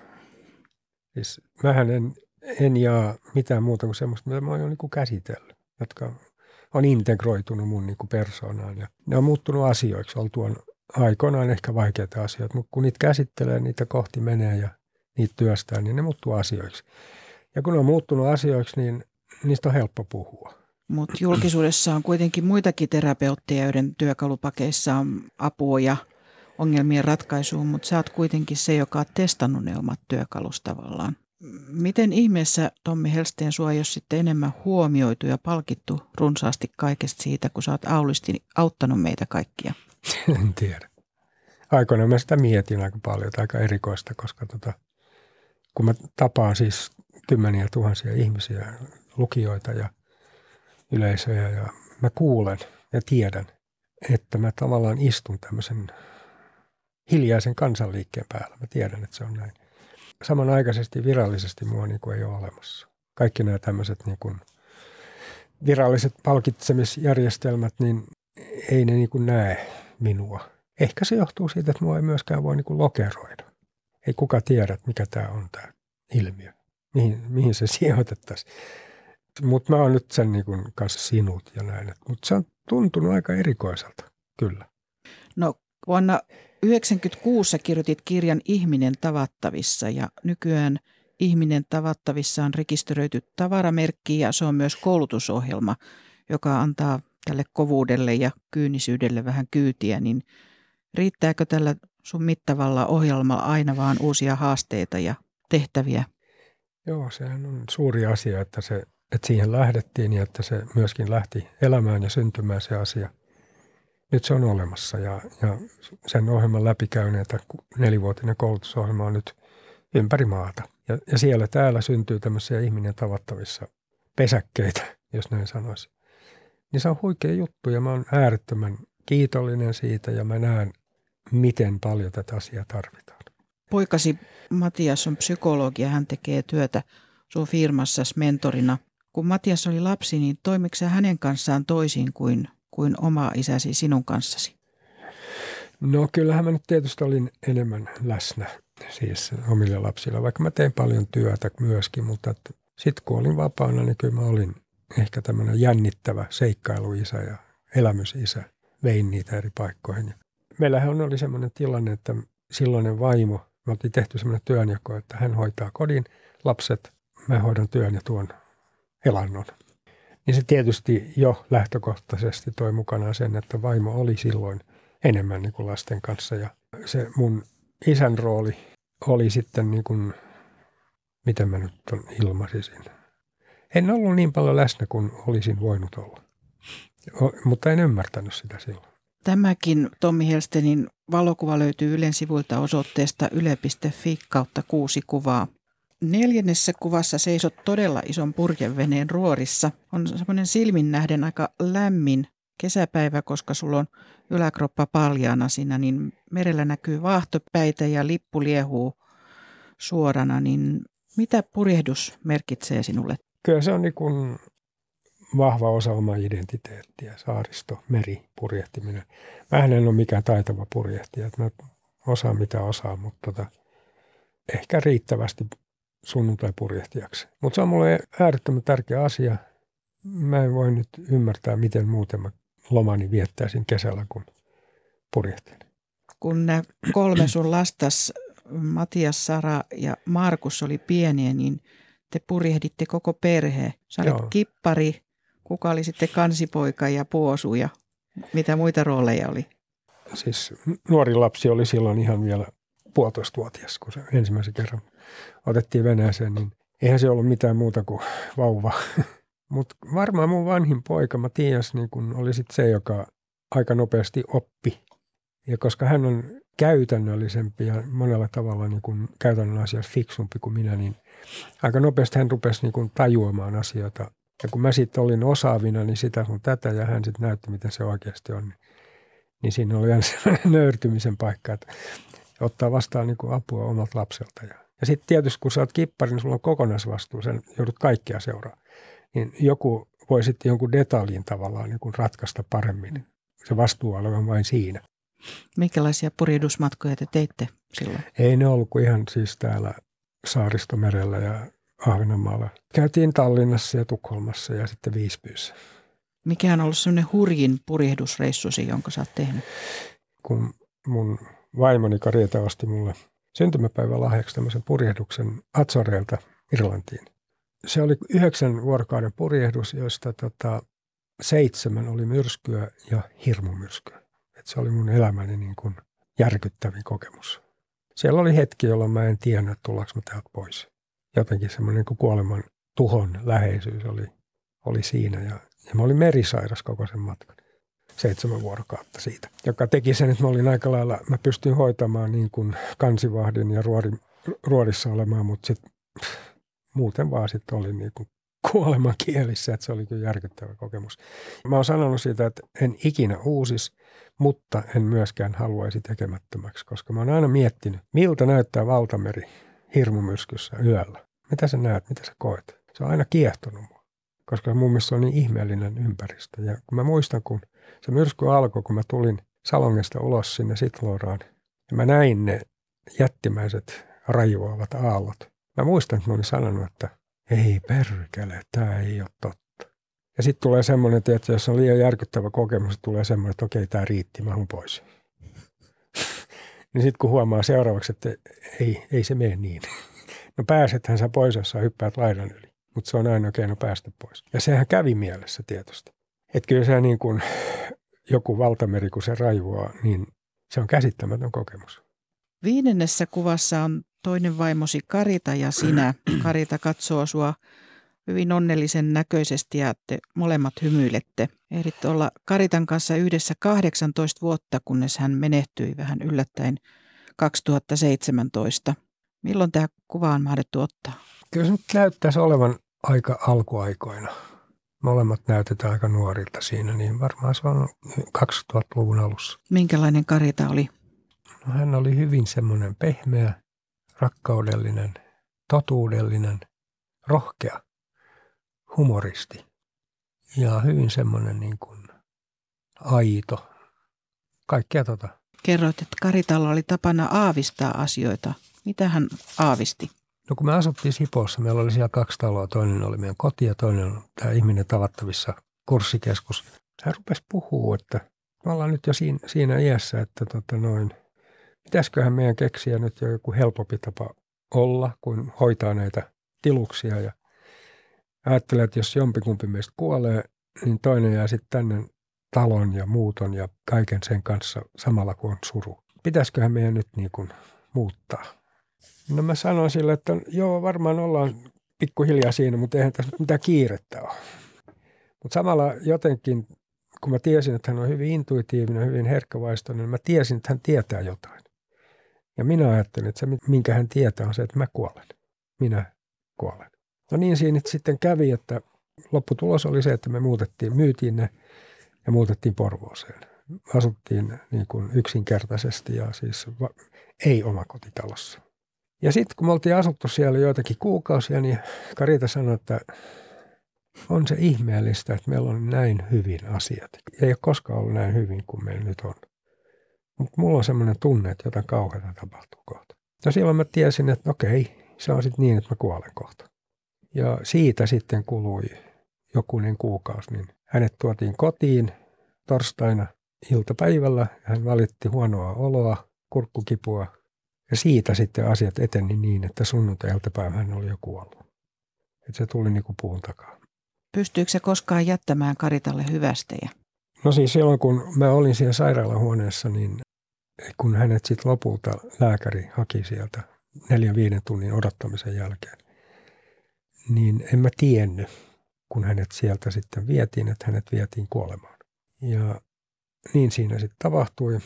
Siis vähän en en jaa mitään muuta kuin semmoista, mitä mä oon jo niin kuin käsitellyt, jotka on integroitunut mun niin kuin persoonaan. Ja ne on muuttunut asioiksi, oltuaan aikoinaan ehkä vaikeita asioita, mutta kun niitä käsittelee, niitä kohti menee ja niitä työstää, niin ne muuttuu asioiksi. Ja kun ne on muuttunut asioiksi, niin niistä on helppo puhua. Mutta julkisuudessa on kuitenkin muitakin terapeutteja, joiden työkalupakeissa on apua ja ongelmien ratkaisuun, mutta sä oot kuitenkin se, joka on testannut ne omat työkalus tavallaan. Miten ihmeessä Tommi Helsteen sua jos sitten enemmän huomioitu ja palkittu runsaasti kaikesta siitä, kun sä oot Aulisti auttanut meitä kaikkia? En tiedä. Aikoinaan mä sitä mietin aika paljon, aika erikoista, koska tota, kun mä tapaan siis kymmeniä tuhansia ihmisiä, lukijoita ja yleisöjä ja mä kuulen ja tiedän, että mä tavallaan istun tämmöisen hiljaisen kansanliikkeen päällä. Mä tiedän, että se on näin samanaikaisesti virallisesti mua niin kuin ei ole olemassa. Kaikki nämä tämmöiset niin kuin viralliset palkitsemisjärjestelmät, niin ei ne niin kuin näe minua. Ehkä se johtuu siitä, että mua ei myöskään voi niin kuin lokeroida. Ei kuka tiedä, mikä tämä on tämä ilmiö, mihin, mihin se sijoitettaisiin. Mutta mä oon nyt sen niin kuin kanssa sinut ja näin. Mutta se on tuntunut aika erikoiselta, kyllä. No vuonna 1996 kirjoitit kirjan Ihminen tavattavissa ja nykyään Ihminen tavattavissa on rekisteröity tavaramerkki ja se on myös koulutusohjelma, joka antaa tälle kovuudelle ja kyynisyydelle vähän kyytiä, niin riittääkö tällä sun mittavalla ohjelmalla aina vaan uusia haasteita ja tehtäviä? Joo, sehän on suuri asia, että, se, että siihen lähdettiin ja että se myöskin lähti elämään ja syntymään se asia nyt se on olemassa ja, ja sen ohjelman läpikäyneitä nelivuotinen koulutusohjelma on nyt ympäri maata. Ja, ja siellä täällä syntyy tämmöisiä ihminen tavattavissa pesäkkeitä, jos näin sanoisi. Niin se on huikea juttu ja mä oon äärettömän kiitollinen siitä ja mä näen, miten paljon tätä asiaa tarvitaan. Poikasi Matias on psykologi ja hän tekee työtä sun firmassasi mentorina. Kun Matias oli lapsi, niin toimiko hänen kanssaan toisin kuin kuin oma isäsi sinun kanssasi? No kyllähän mä nyt tietysti olin enemmän läsnä siis omille lapsille, vaikka mä tein paljon työtä myöskin, mutta sitten kun olin vapaana, niin kyllä mä olin ehkä tämmöinen jännittävä seikkailuisä ja elämysisä. Vein niitä eri paikkoihin. Meillähän oli semmoinen tilanne, että silloinen vaimo, me oltiin tehty semmoinen työnjako, että hän hoitaa kodin, lapset, mä hoidan työn ja tuon elannon niin se tietysti jo lähtökohtaisesti toi mukanaan sen, että vaimo oli silloin enemmän niin kuin lasten kanssa. Ja se mun isän rooli oli sitten niin kuin, miten mä nyt ilmaisisin. En ollut niin paljon läsnä kuin olisin voinut olla, o, mutta en ymmärtänyt sitä silloin. Tämäkin Tommi Helstenin valokuva löytyy Ylen sivuilta osoitteesta yle.fi kautta kuusi kuvaa. Neljännessä kuvassa seisot todella ison purjeveneen ruorissa. On semmoinen silmin nähden aika lämmin kesäpäivä, koska sulla on yläkroppa paljaana siinä, niin merellä näkyy vaahtopäitä ja lippu liehuu suorana. Niin Mitä purjehdus merkitsee sinulle? Kyllä se on niin kuin vahva osa omaa identiteettiä, saaristo, meri, purjehtiminen. Mä en ole mikään taitava purjehtija, että mä osaan mitä osaa, mutta tota, ehkä riittävästi sunnuntai-purjehtijaksi. Mutta se on mulle äärettömän tärkeä asia. Mä en voi nyt ymmärtää, miten muuten mä lomani viettäisin kesällä, kun purjehtin. Kun nämä kolme sun lastas, Matias, Sara ja Markus oli pieniä, niin te purjehditte koko perhe. Sä olit Joo. kippari, kuka oli sitten kansipoika ja puosu ja mitä muita rooleja oli? Siis nuori lapsi oli silloin ihan vielä puolitoistavuotias, kun se ensimmäisen kerran otettiin Venäjäseen, niin eihän se ollut mitään muuta kuin vauva. Mutta varmaan mun vanhin poika Matias niin kun oli sit se, joka aika nopeasti oppi. Ja koska hän on käytännöllisempi ja monella tavalla niin kun käytännön asiassa fiksumpi kuin minä, niin aika nopeasti hän rupesi niin kun tajuamaan asioita. Ja kun mä sitten olin osaavina, niin sitä sun tätä ja hän sitten näytti, miten se oikeasti on. Niin, niin siinä oli aina sellainen nöyrtymisen paikka, että ottaa vastaan niin kuin apua omalta lapselta. Ja, ja sitten tietysti kun sä oot kippari, niin sulla on kokonaisvastuu, sen joudut kaikkia seuraa. Niin joku voi sitten jonkun detaljin tavallaan niin kuin ratkaista paremmin. Se vastuu olevan vain siinä. Minkälaisia purjehdusmatkoja te teitte silloin? Ei ne ollut kuin ihan siis täällä Saaristomerellä ja Ahvenanmaalla. Käytiin Tallinnassa ja Tukholmassa ja sitten Viispyyssä. Mikä on ollut sellainen hurjin purjehdusreissusi, jonka sä oot tehnyt? Kun mun vaimoni Karieta osti mulle syntymäpäivän lahjaksi tämmöisen purjehduksen Azoreilta Irlantiin. Se oli yhdeksän vuorokauden purjehdus, joista tota, seitsemän oli myrskyä ja hirmumyrskyä. Et se oli mun elämäni niin kuin järkyttävin kokemus. Siellä oli hetki, jolloin mä en tiennyt, tullaanko mä täältä pois. Jotenkin semmoinen niin kuoleman tuhon läheisyys oli, oli siinä ja, ja mä olin merisairas koko sen matkan seitsemän vuorokautta siitä, joka teki sen, että mä olin aika lailla, mä pystyin hoitamaan niin kuin kansivahdin ja ruorin, ruorissa olemaan, mutta sitten muuten vaan sitten oli niin kuin kuoleman kielissä, että se oli kyllä järkyttävä kokemus. Mä oon sanonut siitä, että en ikinä uusis, mutta en myöskään haluaisi tekemättömäksi, koska mä oon aina miettinyt, miltä näyttää valtameri hirmumyrskyssä yöllä. Mitä sä näet, mitä sä koet? Se on aina kiehtonut mua, koska mun mielestä se on niin ihmeellinen ympäristö. Ja kun mä muistan, kun se myrsky alkoi, kun mä tulin Salongesta ulos sinne Sitloraan. Ja mä näin ne jättimäiset raivoavat aallot. Mä muistan, että mä olin sanonut, että ei perkele, tämä ei ole totta. Ja sitten tulee semmoinen, että jos on liian järkyttävä kokemus, tulee semmoinen, että okei, tämä riitti, mä pois. niin sitten kun huomaa seuraavaksi, että ei, ei se mene niin. no pääsethän sä pois, jos sä hyppäät laidan yli. Mutta se on ainoa keino päästä pois. Ja sehän kävi mielessä tietysti. Että kyllä se niin kuin joku valtameri, kun se raivoaa, niin se on käsittämätön kokemus. Viidennessä kuvassa on toinen vaimosi Karita ja sinä. Karita katsoo sua hyvin onnellisen näköisesti ja te molemmat hymyilette. Ehdit olla Karitan kanssa yhdessä 18 vuotta, kunnes hän menehtyi vähän yllättäen 2017. Milloin tämä kuva on mahdettu ottaa? Kyllä se nyt näyttäisi olevan aika alkuaikoina molemmat näytetään aika nuorilta siinä, niin varmaan se on 2000-luvun alussa. Minkälainen Karita oli? No, hän oli hyvin semmoinen pehmeä, rakkaudellinen, totuudellinen, rohkea, humoristi ja hyvin semmoinen niin kuin aito. Kaikkea tota. Kerroit, että Karitalla oli tapana aavistaa asioita. Mitä hän aavisti? No kun me asuttiin Sipossa, meillä oli siellä kaksi taloa. Toinen oli meidän koti ja toinen tämä ihminen tavattavissa kurssikeskus. Hän rupesi puhua, että me ollaan nyt jo siinä, siinä iässä, että tota noin, pitäisiköhän meidän keksiä nyt jo joku helpompi tapa olla, kuin hoitaa näitä tiluksia. Ja ajattelee, että jos jompikumpi meistä kuolee, niin toinen jää sitten tänne talon ja muuton ja kaiken sen kanssa samalla kuin on suru. Pitäisiköhän meidän nyt niin kuin muuttaa? No mä sanoin sille, että joo, varmaan ollaan pikkuhiljaa siinä, mutta eihän tässä mitään kiirettä ole. Mutta samalla jotenkin, kun mä tiesin, että hän on hyvin intuitiivinen, hyvin herkkävaistoinen, niin mä tiesin, että hän tietää jotain. Ja minä ajattelin, että se, minkä hän tietää, on se, että mä kuolen. Minä kuolen. No niin siinä sitten kävi, että lopputulos oli se, että me muutettiin, myytiin ne ja muutettiin Porvooseen. Asuttiin niin kuin yksinkertaisesti ja siis va- ei omakotitalossa Ja sitten kun me oltiin asuttu siellä joitakin kuukausia, niin Karita sanoi, että on se ihmeellistä, että meillä on näin hyvin asiat. Ei ole koskaan ollut näin hyvin kuin meillä nyt on. Mutta mulla on semmoinen tunne, että jotain kauheata tapahtuu kohta. Ja silloin mä tiesin, että okei, se on sitten niin, että mä kuolen kohta. Ja siitä sitten kului jokunen kuukausi, niin hänet tuotiin kotiin torstaina iltapäivällä. Hän valitti huonoa oloa, kurkkukipua ja siitä sitten asiat eteni niin, että sunnuntai-iltapäivä hän oli jo kuollut. Että se tuli niin kuin puun takaa. Pystyykö se koskaan jättämään Karitalle hyvästejä? No siis silloin, kun mä olin siellä sairaalahuoneessa, niin kun hänet sitten lopulta lääkäri haki sieltä neljän viiden tunnin odottamisen jälkeen, niin en mä tiennyt, kun hänet sieltä sitten vietiin, että hänet vietiin kuolemaan. Ja niin siinä sitten tapahtui.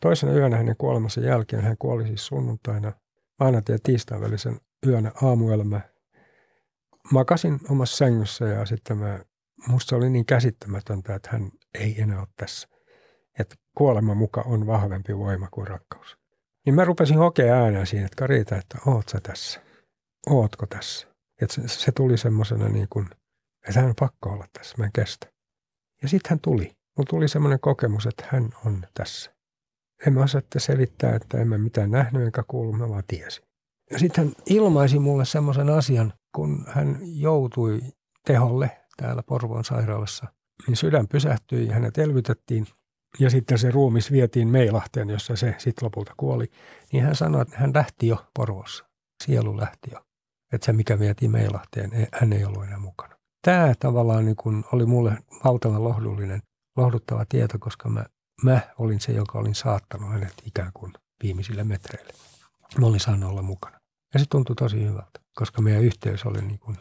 Toisena yönä hänen kuolemansa jälkeen, hän kuoli siis sunnuntaina, maanantai ja tiistain välisen yönä aamuelämä. Makasin omassa sängyssä ja sitten mä, musta oli niin käsittämätöntä, että hän ei enää ole tässä. Että kuolema muka on vahvempi voima kuin rakkaus. Niin mä rupesin hokea ääneen siinä, että Karita, että oot sä tässä? Ootko tässä? Että se, se tuli semmoisena niin kuin, että hän on pakko olla tässä, mä en kestä. Ja sitten hän tuli. Mulla tuli semmoinen kokemus, että hän on tässä. En mä osaa selittää, että en mä mitään nähnyt enkä kuullut, mä vaan tiesin. Ja sitten hän ilmaisi mulle semmoisen asian, kun hän joutui teholle täällä Porvoon sairaalassa, niin sydän pysähtyi ja hänet elvytettiin. Ja sitten se ruumis vietiin Meilahteen, jossa se sitten lopulta kuoli. Niin hän sanoi, että hän lähti jo Porvossa. Sielu lähti jo. Että se, mikä vietiin Meilahteen, hän ei ollut enää mukana. Tämä tavallaan niin kuin oli mulle valtavan lohdullinen, lohduttava tieto, koska mä mä olin se, joka olin saattanut hänet ikään kuin viimeisille metreille. Mä olin saanut olla mukana. Ja se tuntui tosi hyvältä, koska meidän yhteys oli niin kuin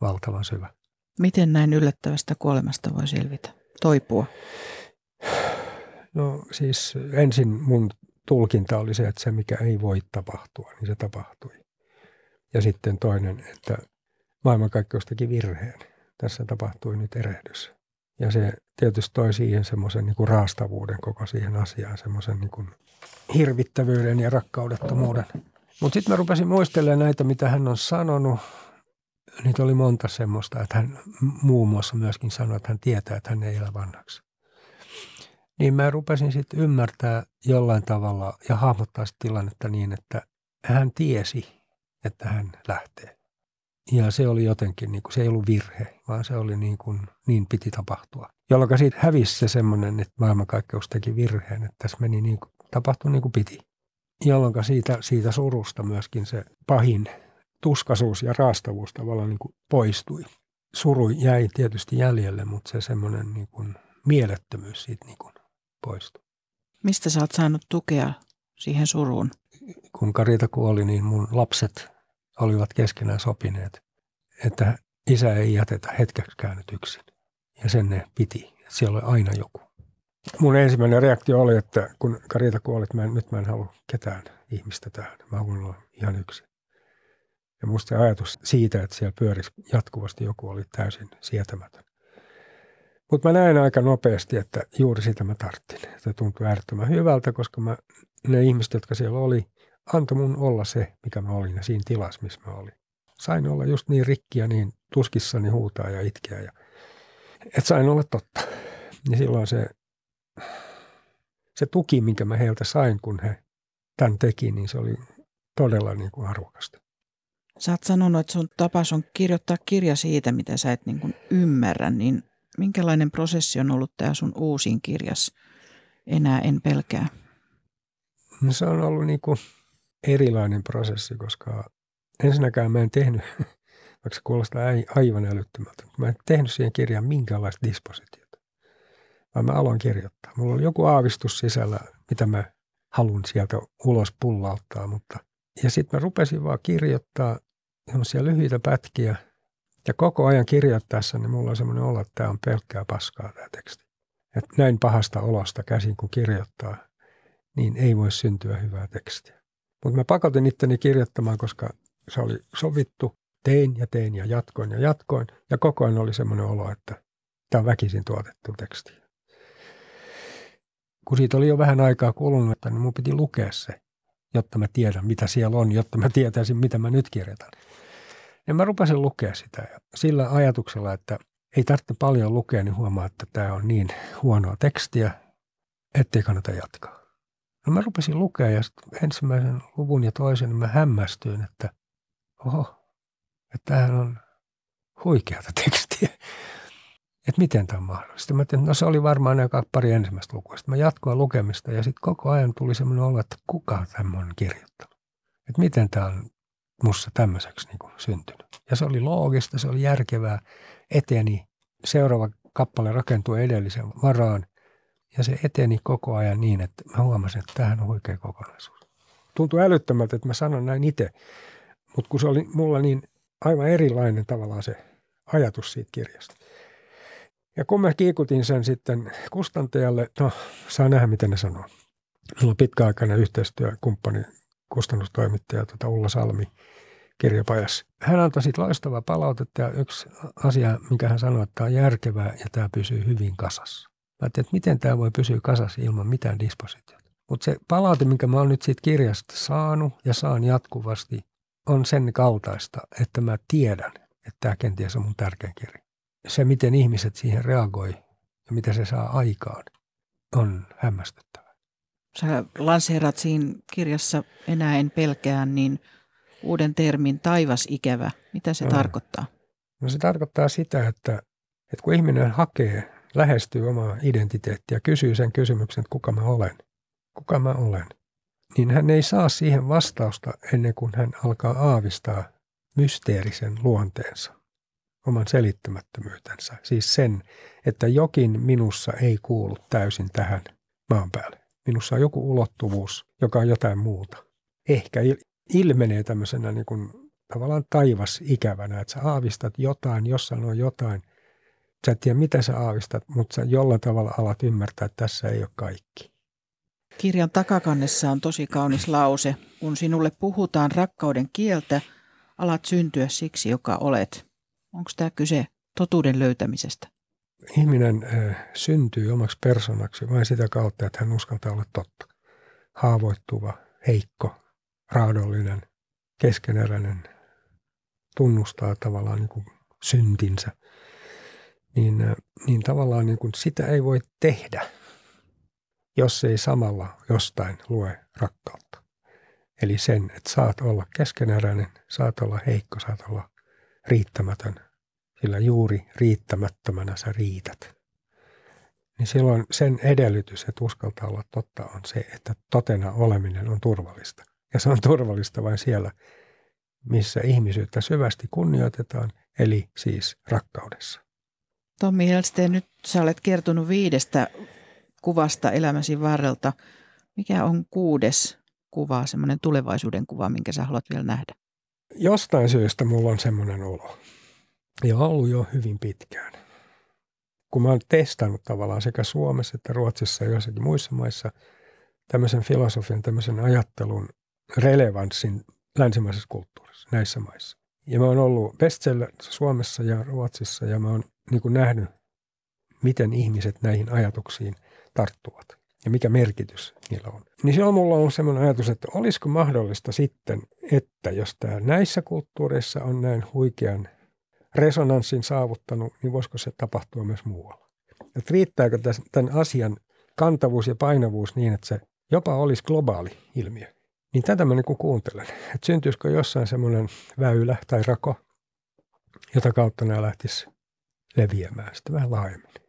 valtavan syvä. Miten näin yllättävästä kuolemasta voi selvitä, toipua? No siis ensin mun tulkinta oli se, että se mikä ei voi tapahtua, niin se tapahtui. Ja sitten toinen, että maailmankaikkeus teki virheen. Tässä tapahtui nyt erehdys. Ja se tietysti toi siihen semmoisen niin kuin raastavuuden koko siihen asiaan, semmoisen niin kuin hirvittävyyden ja rakkaudettomuuden. Mutta sitten mä rupesin muistelemaan näitä, mitä hän on sanonut. Niitä oli monta semmoista, että hän muun muassa myöskin sanoi, että hän tietää, että hän ei elä vanhaksi. Niin mä rupesin sitten ymmärtää jollain tavalla ja hahmottaa tilannetta niin, että hän tiesi, että hän lähtee. Ja se oli jotenkin, niin kuin, se ei ollut virhe, vaan se oli niin kuin, niin piti tapahtua. Jolloin siitä hävisi se semmoinen, että maailmankaikkeus teki virheen, että tässä meni niin kuin, tapahtui niin kuin piti. Jolloin siitä, siitä surusta myöskin se pahin tuskasuus ja raastavuus tavallaan niin kuin poistui. Suru jäi tietysti jäljelle, mutta se semmoinen niin kuin mielettömyys siitä niin kuin poistui. Mistä sä oot saanut tukea siihen suruun? Kun Karita kuoli, niin mun lapset olivat keskenään sopineet, että isä ei jätetä hetkeksikään nyt yksin. Ja sen ne piti, että siellä oli aina joku. Mun ensimmäinen reaktio oli, että kun Karita kuoli, että mä en, nyt mä en halua ketään ihmistä tähän. Mä haluan olla ihan yksin. Ja musta se ajatus siitä, että siellä pyörisi jatkuvasti joku, oli täysin sietämätön. Mutta mä näin aika nopeasti, että juuri sitä mä tarttin. Se tuntui äärettömän hyvältä, koska mä, ne ihmiset, jotka siellä oli, antoi mun olla se, mikä mä olin ja siinä tilassa, missä mä olin. Sain olla just niin rikkiä, niin tuskissani huutaa ja itkeä. Ja, että sain olla totta. Ja silloin se, se tuki, minkä mä heiltä sain, kun he tämän teki, niin se oli todella niin kuin arvokasta. Sä oot sanonut, että sun tapas on kirjoittaa kirja siitä, mitä sä et niin kuin ymmärrä, niin minkälainen prosessi on ollut tämä sun uusin kirjas? Enää en pelkää. No se on ollut niin kuin erilainen prosessi, koska ensinnäkään mä en tehnyt, vaikka se kuulostaa aivan älyttömältä, mutta mä en tehnyt siihen kirjaan minkäänlaista dispositiota, vaan mä aloin kirjoittaa. Mulla oli joku aavistus sisällä, mitä mä haluan sieltä ulos pullauttaa, mutta ja sitten mä rupesin vaan kirjoittaa semmoisia lyhyitä pätkiä, ja koko ajan kirjoittaessa, niin mulla on semmoinen olo, että tämä on pelkkää paskaa tämä teksti. Että näin pahasta olosta käsin kun kirjoittaa, niin ei voi syntyä hyvää tekstiä. Mutta mä pakotin itteni kirjoittamaan, koska se oli sovittu. Tein ja tein ja jatkoin ja jatkoin. Ja koko ajan oli semmoinen olo, että tämä on väkisin tuotettu teksti. Kun siitä oli jo vähän aikaa kulunut, että niin mun piti lukea se. jotta mä tiedän, mitä siellä on, jotta mä tietäisin, mitä mä nyt kirjoitan. Ja mä rupesin lukea sitä ja sillä ajatuksella, että ei tarvitse paljon lukea, niin huomaa, että tämä on niin huonoa tekstiä, ettei kannata jatkaa. No mä rupesin lukea ja ensimmäisen luvun ja toisen niin mä hämmästyin, että oho, että tämähän on huikeata tekstiä. Että miten tämä on mahdollista. Mä tein, no se oli varmaan nämä pari ensimmäistä lukua. Sitten mä jatkoin lukemista ja sitten koko ajan tuli semmoinen olo, että kuka tämä on kirjoittanut. Että miten tämä on musta tämmöiseksi niin syntynyt. Ja se oli loogista, se oli järkevää, eteni. Seuraava kappale rakentui edellisen varaan ja se eteni koko ajan niin, että mä huomasin, että tämähän on huikea kokonaisuus. Tuntui älyttömältä, että mä sanon näin itse, mutta kun se oli mulla niin aivan erilainen tavallaan se ajatus siitä kirjasta. Ja kun mä kiikutin sen sitten kustantajalle, no saa nähdä miten ne sanoo. Mulla on pitkäaikainen yhteistyökumppani, kustannustoimittaja tuota Ulla Salmi kirjapajassa. Hän antoi sitten loistavaa palautetta ja yksi asia, mikä hän sanoi, että tämä on järkevää ja tämä pysyy hyvin kasassa. Mä ajattelin, että miten tämä voi pysyä kasassa ilman mitään dispositiota. Mutta se palaute, minkä mä oon nyt siitä kirjasta saanut ja saan jatkuvasti, on sen kaltaista, että mä tiedän, että tämä kenties on mun tärkein kirja. Se, miten ihmiset siihen reagoi ja mitä se saa aikaan, on hämmästyttävää. Sä lanseerat siinä kirjassa Enää en pelkää, niin uuden termin taivas ikävä. Mitä se no. tarkoittaa? No se tarkoittaa sitä, että, että kun ihminen hakee lähestyy omaa identiteettiä, kysyy sen kysymyksen, että kuka mä olen, kuka mä olen, niin hän ei saa siihen vastausta ennen kuin hän alkaa aavistaa mysteerisen luonteensa, oman selittämättömyytensä. Siis sen, että jokin minussa ei kuulu täysin tähän maan päälle. Minussa on joku ulottuvuus, joka on jotain muuta. Ehkä ilmenee tämmöisenä niin kuin, tavallaan taivas ikävänä, että sä aavistat jotain, jossain on jotain – Sä et tiedä, mitä sä aavistat, mutta sä jollain tavalla alat ymmärtää, että tässä ei ole kaikki. Kirjan takakannessa on tosi kaunis lause. Kun sinulle puhutaan rakkauden kieltä, alat syntyä siksi, joka olet. Onko tämä kyse totuuden löytämisestä? Ihminen syntyy omaksi persoonaksi vain sitä kautta, että hän uskaltaa olla totta. Haavoittuva, heikko, raadollinen, keskeneräinen, tunnustaa tavallaan niin kuin syntinsä – niin, niin tavallaan niin kuin sitä ei voi tehdä, jos ei samalla jostain lue rakkautta. Eli sen, että saat olla keskeneräinen, saat olla heikko, saat olla riittämätön, sillä juuri riittämättömänä sä riität. Niin silloin sen edellytys, että uskaltaa olla totta, on se, että totena oleminen on turvallista. Ja se on turvallista vain siellä, missä ihmisyyttä syvästi kunnioitetaan, eli siis rakkaudessa. Tommi Helsteen, nyt sä olet kertonut viidestä kuvasta elämäsi varrelta. Mikä on kuudes kuva, semmoinen tulevaisuuden kuva, minkä sä haluat vielä nähdä? Jostain syystä mulla on semmoinen olo. Ja ollut jo hyvin pitkään. Kun mä oon testannut tavallaan sekä Suomessa että Ruotsissa ja joissakin muissa maissa tämmöisen filosofian, tämmöisen ajattelun relevanssin länsimaisessa kulttuurissa, näissä maissa. Ja mä oon ollut bestseller Suomessa ja Ruotsissa ja mä oon niin kuin nähnyt, miten ihmiset näihin ajatuksiin tarttuvat ja mikä merkitys niillä on. Niin on mulla ollut sellainen ajatus, että olisiko mahdollista sitten, että jos tämä näissä kulttuureissa on näin huikean resonanssin saavuttanut, niin voisiko se tapahtua myös muualla? Että riittääkö tämän asian kantavuus ja painavuus niin, että se jopa olisi globaali ilmiö? Niin tätä mä niin kuuntelen, että syntyisikö jossain semmoinen väylä tai rako, jota kautta nämä lähtisi leviämään sitten vähän laajemmin.